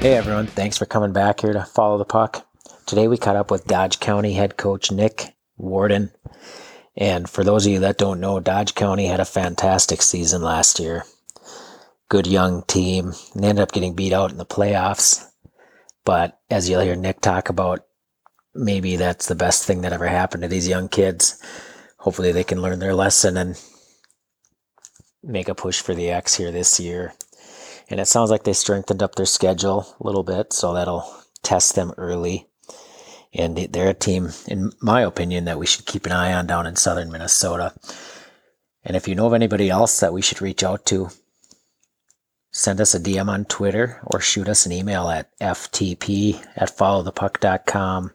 Hey everyone, thanks for coming back here to follow the puck. Today we caught up with Dodge County head coach Nick Worden. And for those of you that don't know, Dodge County had a fantastic season last year. Good young team. And they ended up getting beat out in the playoffs. But as you'll hear Nick talk about, maybe that's the best thing that ever happened to these young kids. Hopefully they can learn their lesson and make a push for the X here this year. And it sounds like they strengthened up their schedule a little bit, so that'll test them early. And they're a team, in my opinion, that we should keep an eye on down in southern Minnesota. And if you know of anybody else that we should reach out to, send us a DM on Twitter or shoot us an email at ftp at followthepuck.com.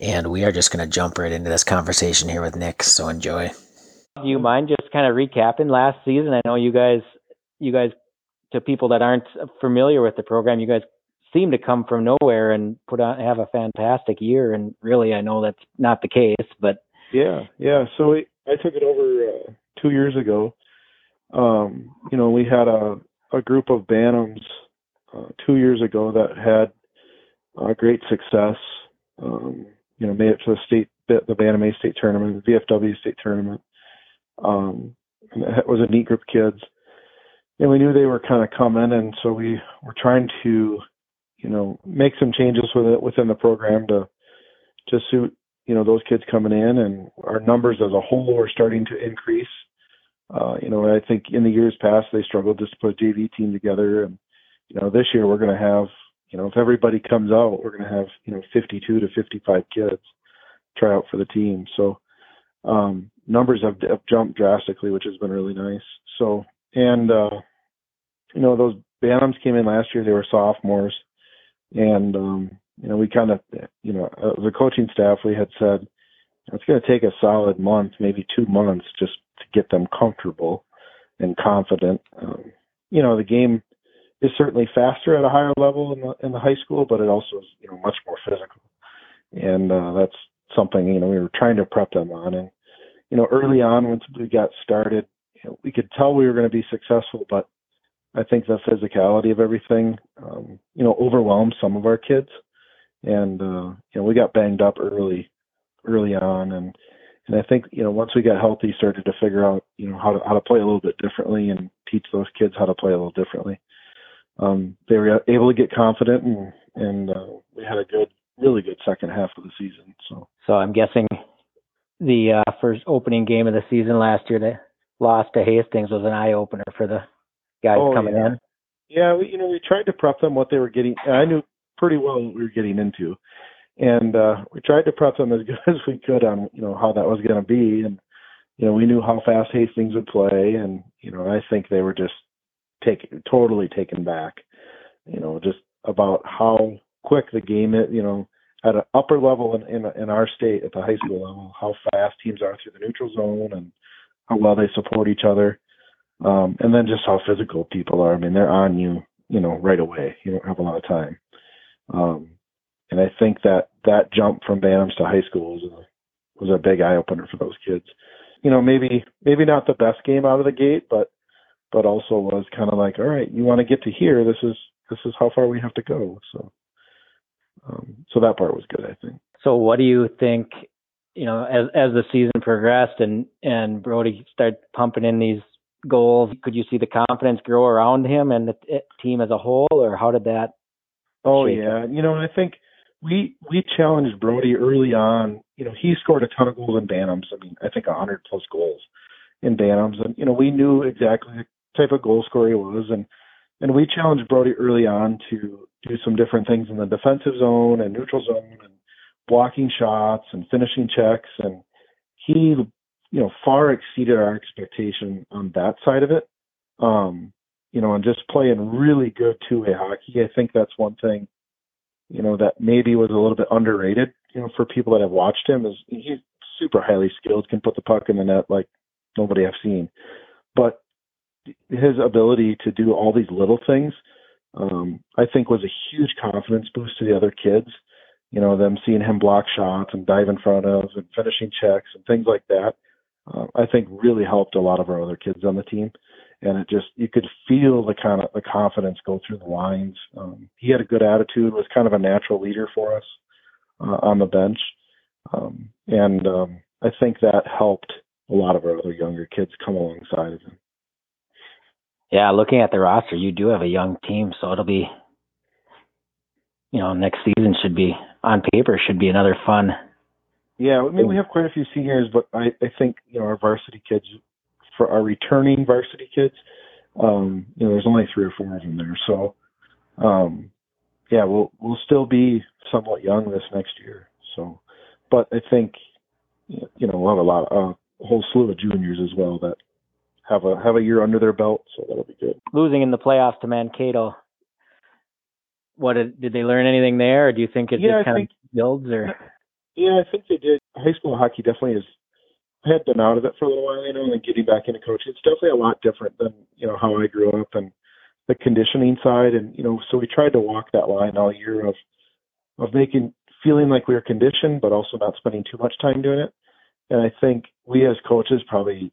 And we are just going to jump right into this conversation here with Nick. So enjoy. Do you mind just kind of recapping last season? I know you guys you guys to people that aren't familiar with the program, you guys seem to come from nowhere and put on have a fantastic year. And really, I know that's not the case, but yeah, yeah. So we, I took it over uh, two years ago. Um, you know, we had a a group of Bantams uh, two years ago that had uh, great success. Um, you know, made it to the state the Bantam A state tournament, the VFW state tournament. Um, and it was a neat group of kids and we knew they were kind of coming, and so we were trying to, you know, make some changes with it within the program to to suit you know those kids coming in, and our numbers as a whole are starting to increase. Uh, you know, I think in the years past they struggled just to put a JV team together, and you know this year we're going to have, you know, if everybody comes out, we're going to have you know 52 to 55 kids try out for the team. So um, numbers have, have jumped drastically, which has been really nice. So and uh, you know those Bantams came in last year; they were sophomores, and um, you know we kind of you know as a coaching staff we had said it's going to take a solid month, maybe two months, just to get them comfortable and confident. Um, you know the game is certainly faster at a higher level in the in the high school, but it also is you know much more physical, and uh, that's something you know we were trying to prep them on. And you know early on once we got started, you know, we could tell we were going to be successful, but I think the physicality of everything, um, you know, overwhelmed some of our kids, and uh, you know, we got banged up early, early on, and and I think you know once we got healthy, started to figure out you know how to how to play a little bit differently and teach those kids how to play a little differently. Um, they were able to get confident, and and uh, we had a good, really good second half of the season. So, so I'm guessing the uh, first opening game of the season last year, they lost to Hastings, was an eye opener for the guys oh, coming yeah. in? Yeah, we, you know, we tried to prep them what they were getting. I knew pretty well what we were getting into, and uh, we tried to prep them as good as we could on you know how that was going to be, and you know we knew how fast Hastings would play, and you know I think they were just taken totally taken back, you know, just about how quick the game is, you know, at an upper level in, in in our state at the high school level, how fast teams are through the neutral zone and how well they support each other. Um, and then just how physical people are. I mean, they're on you, you know, right away. You don't have a lot of time. Um, and I think that that jump from Bantams to high school was a, was a big eye opener for those kids. You know, maybe maybe not the best game out of the gate, but but also was kind of like, all right, you want to get to here. This is this is how far we have to go. So um, so that part was good, I think. So what do you think? You know, as as the season progressed and and Brody started pumping in these goals? Could you see the confidence grow around him and the team as a whole, or how did that? Oh yeah, you know, I think we we challenged Brody early on. You know, he scored a ton of goals in Bantams. I mean, I think a hundred plus goals in Bantams, and you know, we knew exactly the type of goal scorer he was, and and we challenged Brody early on to do some different things in the defensive zone and neutral zone and blocking shots and finishing checks, and he you know, far exceeded our expectation on that side of it. Um, you know, and just playing really good two way hockey. I think that's one thing, you know, that maybe was a little bit underrated, you know, for people that have watched him is he's super highly skilled, can put the puck in the net like nobody I've seen. But his ability to do all these little things, um, I think was a huge confidence boost to the other kids. You know, them seeing him block shots and dive in front of and finishing checks and things like that uh, I think really helped a lot of our other kids on the team. And it just you could feel the kind of the confidence go through the lines. Um, he had a good attitude, was kind of a natural leader for us uh, on the bench, um, and um, I think that helped a lot of our other younger kids come alongside of him. Yeah, looking at the roster, you do have a young team, so it'll be, you know, next season should be on paper should be another fun. Yeah, I mean we have quite a few seniors, but I I think you know our varsity kids, for our returning varsity kids, um, you know, there's only three or four of them there, so, um, yeah, we'll we'll still be somewhat young this next year. So, but I think, you know, we'll have a lot, uh, a whole slew of juniors as well that have a have a year under their belt, so that'll be good. Losing in the playoffs to Mankato, what did, did they learn anything there, or do you think it Yeah, just I kind think- of builds? Or Yeah, I think they did. High school hockey definitely is had been out of it for a little while, you know, and then getting back into coaching. It's definitely a lot different than you know how I grew up and the conditioning side, and you know, so we tried to walk that line all year of of making feeling like we were conditioned, but also not spending too much time doing it. And I think we as coaches probably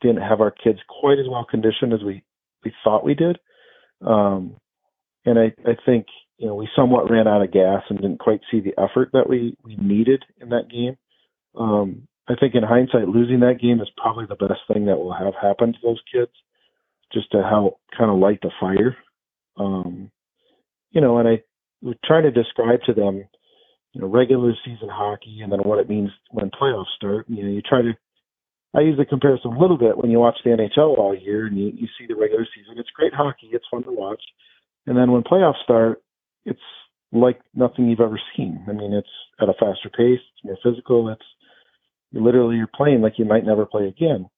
didn't have our kids quite as well conditioned as we we thought we did. Um, and I I think you know we somewhat ran out of gas and didn't quite see the effort that we we needed in that game. Um, I think in hindsight, losing that game is probably the best thing that will have happened to those kids, just to help kind of light the fire. Um, you know, and I would try to describe to them, you know, regular season hockey and then what it means when playoffs start. You know, you try to. I use the comparison a little bit when you watch the NHL all year and you, you see the regular season. It's great hockey. It's fun to watch. And then when playoffs start, it's like nothing you've ever seen. I mean, it's at a faster pace. It's more physical. It's literally you're playing like you might never play again.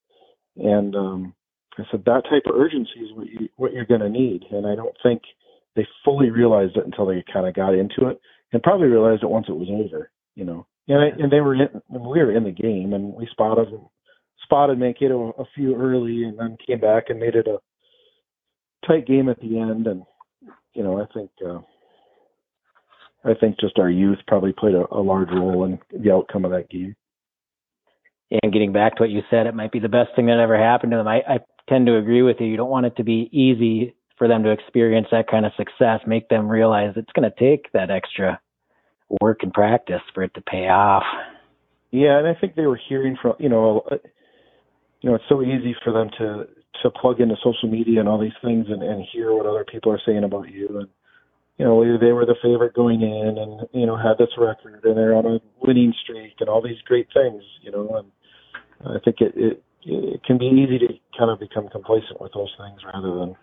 And um, I said that type of urgency is what you what you're going to need. And I don't think they fully realized it until they kind of got into it, and probably realized it once it was over. You know, and I, and they were in, we were in the game, and we spotted spotted Mankato a few early, and then came back and made it a tight game at the end. And you know, I think. Uh, I think just our youth probably played a, a large role in the outcome of that game. and getting back to what you said, it might be the best thing that ever happened to them. I, I tend to agree with you. You don't want it to be easy for them to experience that kind of success. Make them realize it's going to take that extra work and practice for it to pay off. Yeah, and I think they were hearing from you know, you know, it's so easy for them to to plug into social media and all these things and, and hear what other people are saying about you and you know they were the favorite going in and you know had this record and they're on a winning streak and all these great things you know and I think it it, it can be easy to kind of become complacent with those things rather than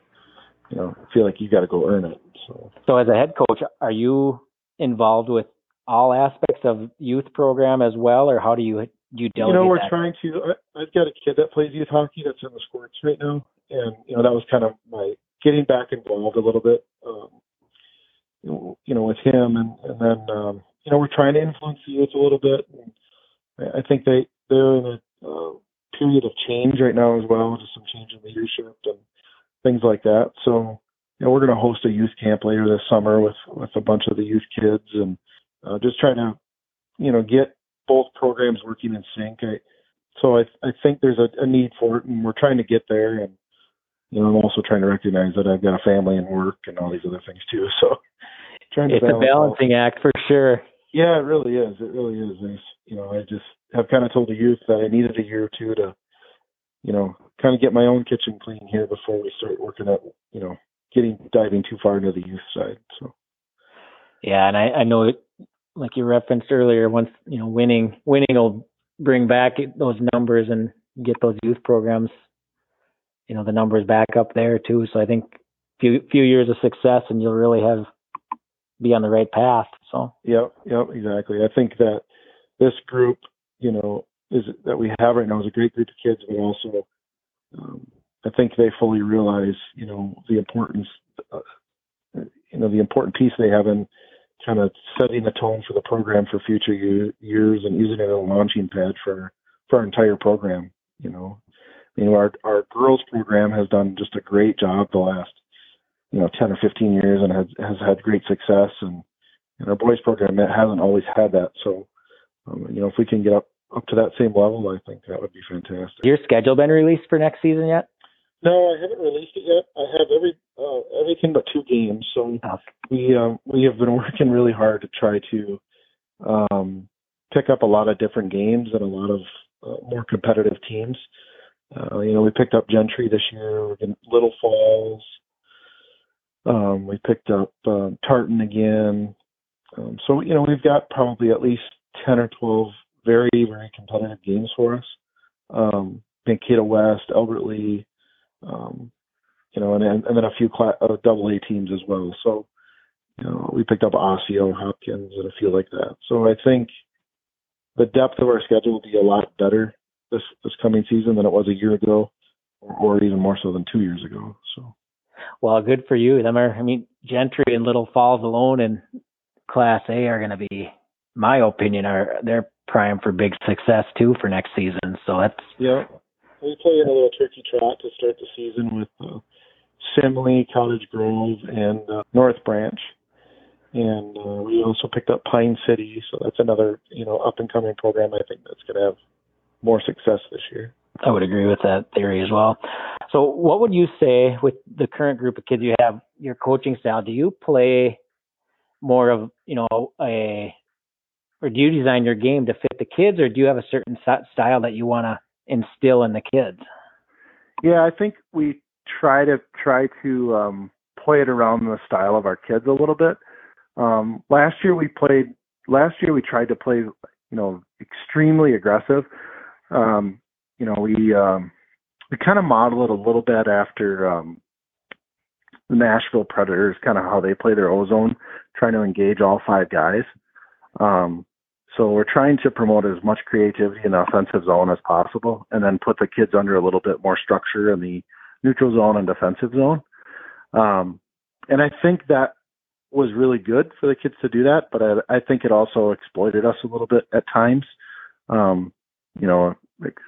you know feel like you got to go earn it so So, as a head coach, are you involved with all aspects of youth program as well, or how do you do you you know we're that? trying to I, I've got a kid that plays youth hockey that's in the sports right now and you know that was kind of my getting back involved a little bit um you know with him and and then um you know we're trying to influence the youth a little bit and I think they they're in a uh, period of change right now as well just some change in leadership and things like that so you know we're going to host a youth camp later this summer with with a bunch of the youth kids and uh, just trying to you know get both programs working in sync. I, so I I think there's a, a need for it, and we're trying to get there. And you know, I'm also trying to recognize that I've got a family and work and all these other things too. So trying to It's a balancing act for sure. Yeah, it really is. It really is. And you know, I just have kind of told the youth that I needed a year or two to, you know, kind of get my own kitchen clean here before we start working at, you know, getting diving too far into the youth side. So Yeah, and I, I know it, like you referenced earlier, once you know winning, winning will bring back those numbers and get those youth programs, you know, the numbers back up there too. So I think few few years of success and you'll really have be on the right path. So Yep, yep, exactly. I think that this group, you know, is that we have right now is a great group of kids, but also, um, I think they fully realize, you know, the importance, uh, you know, the important piece they have in kind of setting the tone for the program for future year, years and using it as a launching pad for for our entire program. You know, you know, our our girls program has done just a great job the last, you know, ten or fifteen years and has has had great success and and our boys program that hasn't always had that. So, um, you know, if we can get up up to that same level, I think that would be fantastic. Your schedule been released for next season yet? No, I haven't released it yet. I have every uh, everything but two games. So we um, we have been working really hard to try to um, pick up a lot of different games and a lot of uh, more competitive teams. Uh, you know, we picked up Gentry this year. We're in Little Falls. Um, we picked up uh, Tartan again. Um, so you know, we've got probably at least ten or twelve very very competitive games for us. Um, Mankato West, Albert Lea, um, you know, and then and then a few uh, double A teams as well. So, you know, we picked up Osseo, Hopkins, and a few like that. So I think the depth of our schedule will be a lot better this this coming season than it was a year ago, or, or even more so than two years ago. So Well, good for you. Them are, I mean, Gentry and Little Falls alone in Class A are going to be, my opinion, are they're prime for big success too for next season. So that's yeah, we play in a little turkey trot to start the season with uh, Simley, Cottage Grove, and uh, North Branch. And uh, we also picked up Pine City, so that's another you know up and coming program. I think that's going to have more success this year. I would agree with that theory as well. So, what would you say with the current group of kids you have, your coaching style? Do you play more of, you know, a, or do you design your game to fit the kids, or do you have a certain style that you want to instill in the kids? Yeah, I think we try to try to um, play it around the style of our kids a little bit. Um, last year we played. Last year we tried to play, you know, extremely aggressive. Um, you know, we um, we kind of model it a little bit after um, the Nashville Predators, kind of how they play their ozone, trying to engage all five guys. Um, so we're trying to promote as much creativity in the offensive zone as possible, and then put the kids under a little bit more structure in the neutral zone and defensive zone. Um, and I think that was really good for the kids to do that, but I, I think it also exploited us a little bit at times. Um, you know,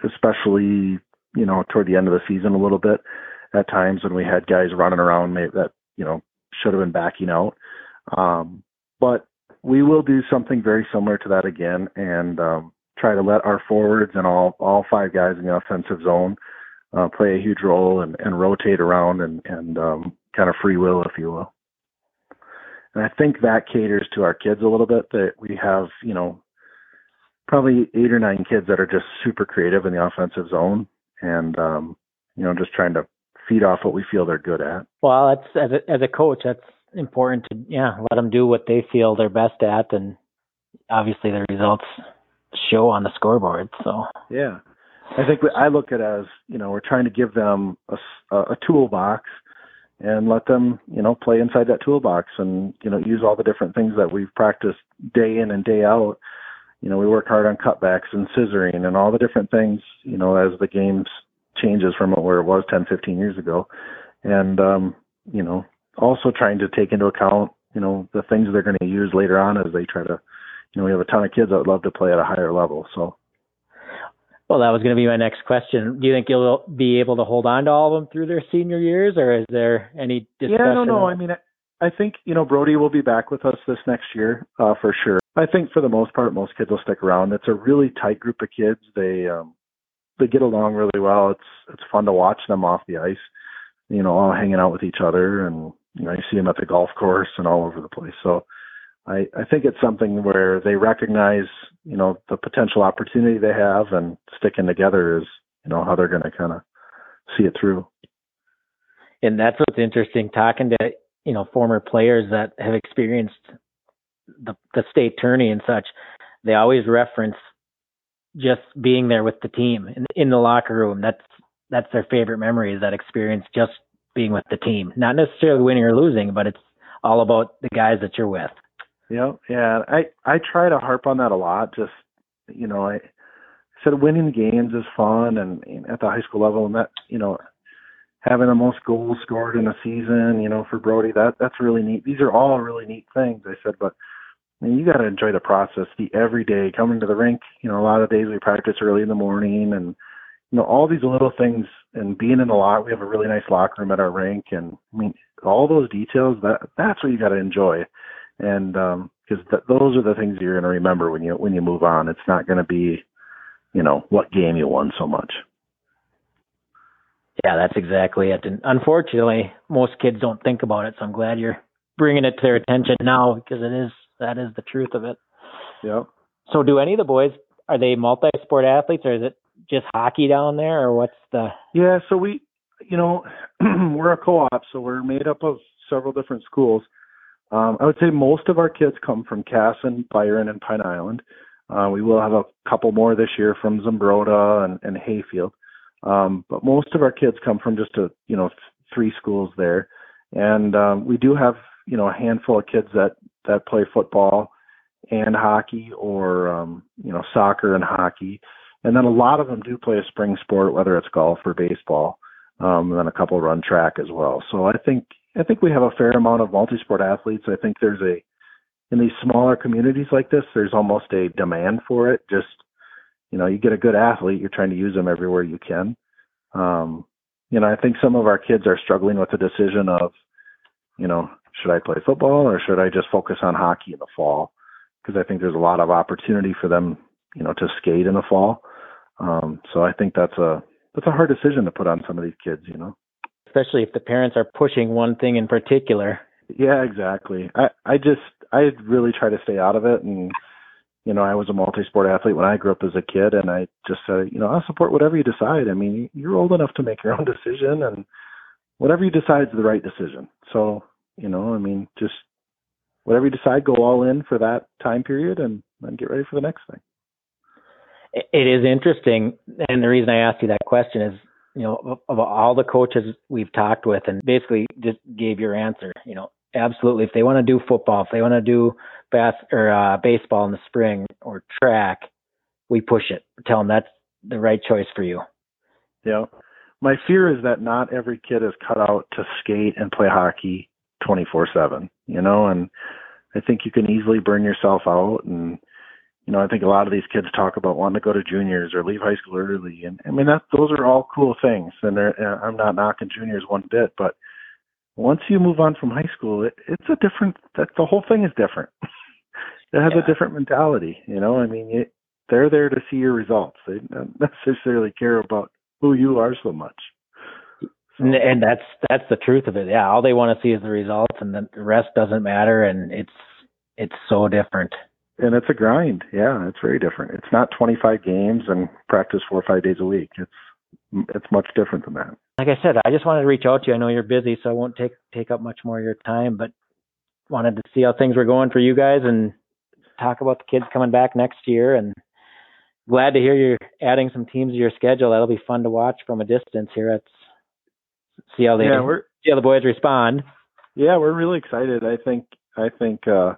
especially you know toward the end of the season a little bit at times when we had guys running around that you know should have been backing out. Um, but we will do something very similar to that again and um, try to let our forwards and all all five guys in the offensive zone uh, play a huge role and, and rotate around and, and um, kind of free will, if you will. And I think that caters to our kids a little bit. That we have, you know, probably eight or nine kids that are just super creative in the offensive zone, and um, you know, just trying to feed off what we feel they're good at. Well, that's as a, as a coach, that's important to yeah let them do what they feel they're best at, and obviously the results show on the scoreboard. So Yeah, I think we, I look at it as you know we're trying to give them a- a toolbox and let them you know play inside that toolbox and you know use all the different things that we've practiced day in and day out. You know we work hard on cutbacks and scissoring and all the different things you know as the games changes from where it was 10, 15 years ago, and um, you know also trying to take into account you know the things they're going to use later on as they try to you know we have a ton of kids that would love to play at a higher level so. Well, that was going to be my next question. Do you think you'll be able to hold on to all of them through their senior years, or is there any discussion? Yeah, I don't. I mean, I, I think you know Brody will be back with us this next year uh, for sure. I think for the most part, most kids will stick around. It's a really tight group of kids. They um, they get along really well. It's it's fun to watch them off the ice. You know, all hanging out with each other, and you know, you see them at the golf course and all over the place. So. I, I think it's something where they recognize, you know, the potential opportunity they have and sticking together is, you know, how they're going to kind of see it through. and that's what's interesting talking to you know former players that have experienced the the state tourney and such they always reference just being there with the team in, in the locker room that's that's their favorite memory is that experience just being with the team not necessarily winning or losing but it's all about the guys that you're with Yeah, yeah. I I try to harp on that a lot. Just you know, I said winning games is fun, and, and at the high school level, and that you know, having the most goals scored in a season, you know, for Brody, that that's really neat. These are all really neat things. I said, but You got to enjoy the process, the every day coming to the rink. You know, a lot of days we practice early in the morning, and you know, all these little things, and being in the lot. We have a really nice locker room at our rink, and I mean, all those details. That that's what you got to enjoy and um, because th- those are the things you're going to remember when you when you move on. It's not going to be, you know, what game you won so much. Yeah, that's exactly it. And unfortunately, most kids don't think about it. So I'm glad you're bringing it to their attention now because it is that is the truth of it. Yep. So, do any of the boys are they multi-sport athletes, or is it just hockey down there, or what's the? Yeah, so we, you know, we're a co-op, so we're made up of several different schools. Um, I would say most of our kids come from Kasson, Byron, and Pine Island. Uh, we will have a couple more this year from Zumbrota and, and Hayfield. Um, but most of our kids come from just a, you know, th- three schools there. And um, we do have, you know, a handful of kids that, that play football and hockey or, um, you know, soccer and hockey. And then a lot of them do play a spring sport, whether it's golf or baseball. Um, and then a couple run track as well. So I think, I think we have a fair amount of multi-sport athletes. I think there's a, in these smaller communities like this, there's almost a demand for it. Just, you know, you get a good athlete, you're trying to use them everywhere you can. Um, you know, I think some of our kids are struggling with the decision of, you know, should I play football or should I just focus on hockey in the fall? Because I think there's a lot of opportunity for them, you know, to skate in the fall. Um, so I think that's a that's a hard decision to put on some of these kids, you know. Especially if the parents are pushing one thing in particular. Yeah, exactly. I I just I really try to stay out of it and you know, I was a multi-sport athlete when I grew up as a kid, and I just said, you know, I'll support whatever you decide. I mean, you're old enough to make your own decision, and whatever you decide is the right decision. So, you know, I mean, just whatever you decide, go all in for that time period, and then get ready for the next thing. It is interesting, and the reason I asked you that question is, you know, of all the coaches we've talked with, and basically just gave your answer. You know, absolutely. If they want to do football, if they want to do bas- or uh, baseball in the spring or track, we push it. Tell them that's the right choice for you. Yeah. My fear is that not every kid is cut out to skate and play hockey 24 7, you know, and I think you can easily burn yourself out. And, you know, I think a lot of these kids talk about wanting to go to juniors or leave high school early. And I mean, that, those are all cool things. And uh, I'm not knocking juniors one bit, but once you move on from high school, it, it's a different, that the whole thing is different. it has Yeah. a different mentality, you know, I mean, it, they're there to see your results. They don't necessarily care about who you are so much. So, And, and that's that's the truth of it. Yeah, all they want to see is the results, and the rest doesn't matter. And it's it's so different. and it's a grind. Yeah, it's very different. It's not 25 games and practice four or five days a week. It's it's much different than that. Like I said, I just wanted to reach out to you. I know you're busy, so I won't take take up much more of your time. But wanted to see how things were going for you guys and talk about the kids coming back next year. And glad to hear you're adding some teams to your schedule. That'll be fun to watch from a distance here. It's see how they Yeah, see how the boys respond. yeah, we're really excited. I think I think uh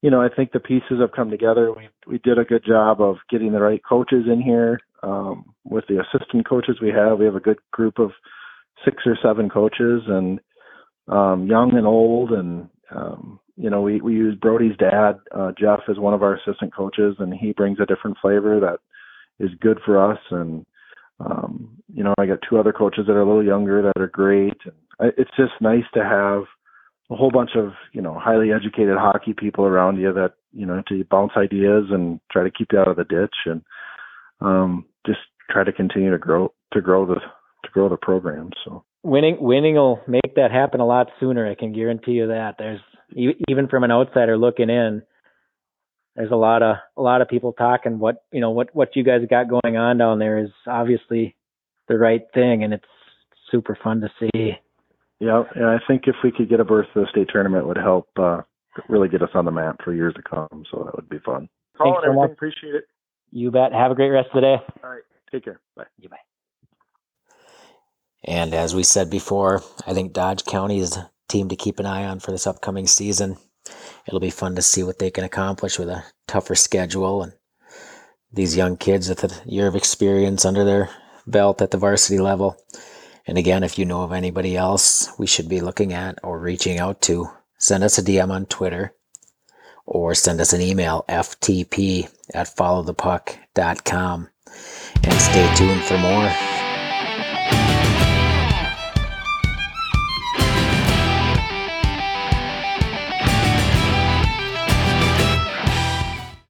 you know, I think the pieces have come together. We we did a good job of getting the right coaches in here. Um with the assistant coaches we have, we have a good group of six or seven coaches and um young and old and um you know, we we use Brody's dad, uh Jeff is one of our assistant coaches and he brings a different flavor that is good for us and um you know, I got two other coaches that are a little younger that are great and it's just nice to have a whole bunch of you know highly educated hockey people around you that you know to bounce ideas and try to keep you out of the ditch and um just try to continue to grow to grow the to grow the program so winning winning will make that happen a lot sooner. I can guarantee you that. There's even from an outsider looking in, there's a lot of a lot of people talking what you know what what you guys got going on down there is obviously the right thing, and it's super fun to see. yeah and i think if we could get a berth to the state tournament it would help uh really get us on the map for years to come so that would be fun Thanks so much. appreciate it You bet. Have a great rest of the day. all right take care bye You bet. And as we said before, I think Dodge County is a team to keep an eye on for this upcoming season. It'll be fun to see what they can accomplish with a tougher schedule and these young kids with a year of experience under their belt at the varsity level. And again, if you know of anybody else we should be looking at or reaching out to, send us a DM on Twitter or send us an email, ftp at followthepuck.com. And stay tuned for more